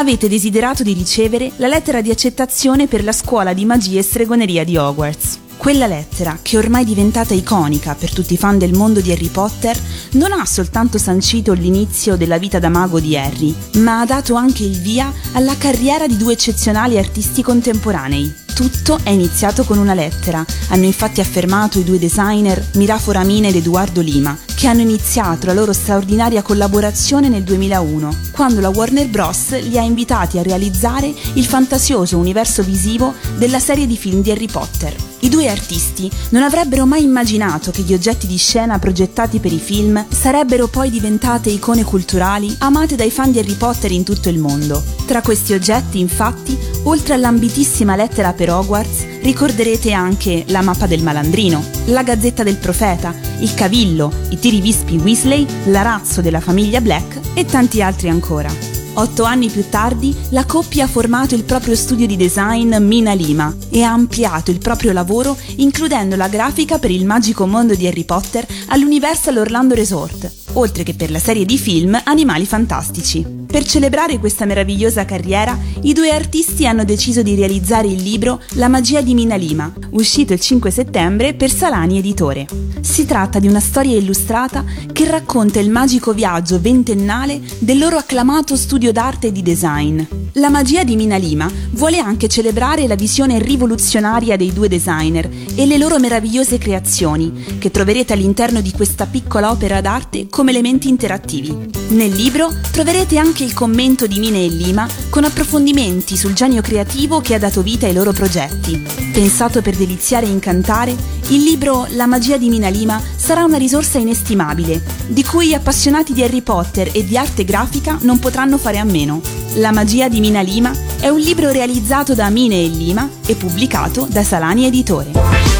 avete desiderato di ricevere la lettera di accettazione per la scuola di magia e stregoneria di Hogwarts. Quella lettera, che ormai è diventata iconica per tutti i fan del mondo di Harry Potter, non ha soltanto sancito l'inizio della vita da mago di Harry, ma ha dato anche il via alla carriera di due eccezionali artisti contemporanei. Tutto è iniziato con una lettera, hanno infatti affermato i due designer Mirafo Ramine ed Edoardo Lima, che hanno iniziato la loro straordinaria collaborazione nel 2001, quando la Warner Bros. li ha invitati a realizzare il fantasioso universo visivo della serie di film di Harry Potter. I due artisti non avrebbero mai immaginato che gli oggetti di scena progettati per i film sarebbero poi diventate icone culturali amate dai fan di Harry Potter in tutto il mondo. Tra questi oggetti, infatti, oltre all'ambitissima lettera per Hogwarts, ricorderete anche la mappa del malandrino, la gazzetta del profeta, il cavillo, i tirivispi Weasley, l'arazzo della famiglia Black e tanti altri ancora. Otto anni più tardi, la coppia ha formato il proprio studio di design Mina Lima e ha ampliato il proprio lavoro includendo la grafica per il magico mondo di Harry Potter all'Universal Orlando Resort, oltre che per la serie di film Animali Fantastici. Per celebrare questa meravigliosa carriera, i due artisti hanno deciso di realizzare il libro La magia di Mina Lima, uscito il 5 settembre per Salani Editore. Si tratta di una storia illustrata che racconta il magico viaggio ventennale del loro acclamato studio d'arte e di design. La magia di Mina Lima vuole anche celebrare la visione rivoluzionaria dei due designer e le loro meravigliose creazioni, che troverete all'interno di questa piccola opera d'arte come elementi interattivi. Nel libro troverete anche il commento di Mina e Lima con approfondimenti sul genio creativo che ha dato vita ai loro progetti. Pensato per deliziare e incantare, il libro La magia di Mina Lima sarà una risorsa inestimabile, di cui appassionati di Harry Potter e di arte grafica non potranno fare a meno. La magia di Mina Lima è un libro realizzato da Mine e Lima e pubblicato da Salani Editore.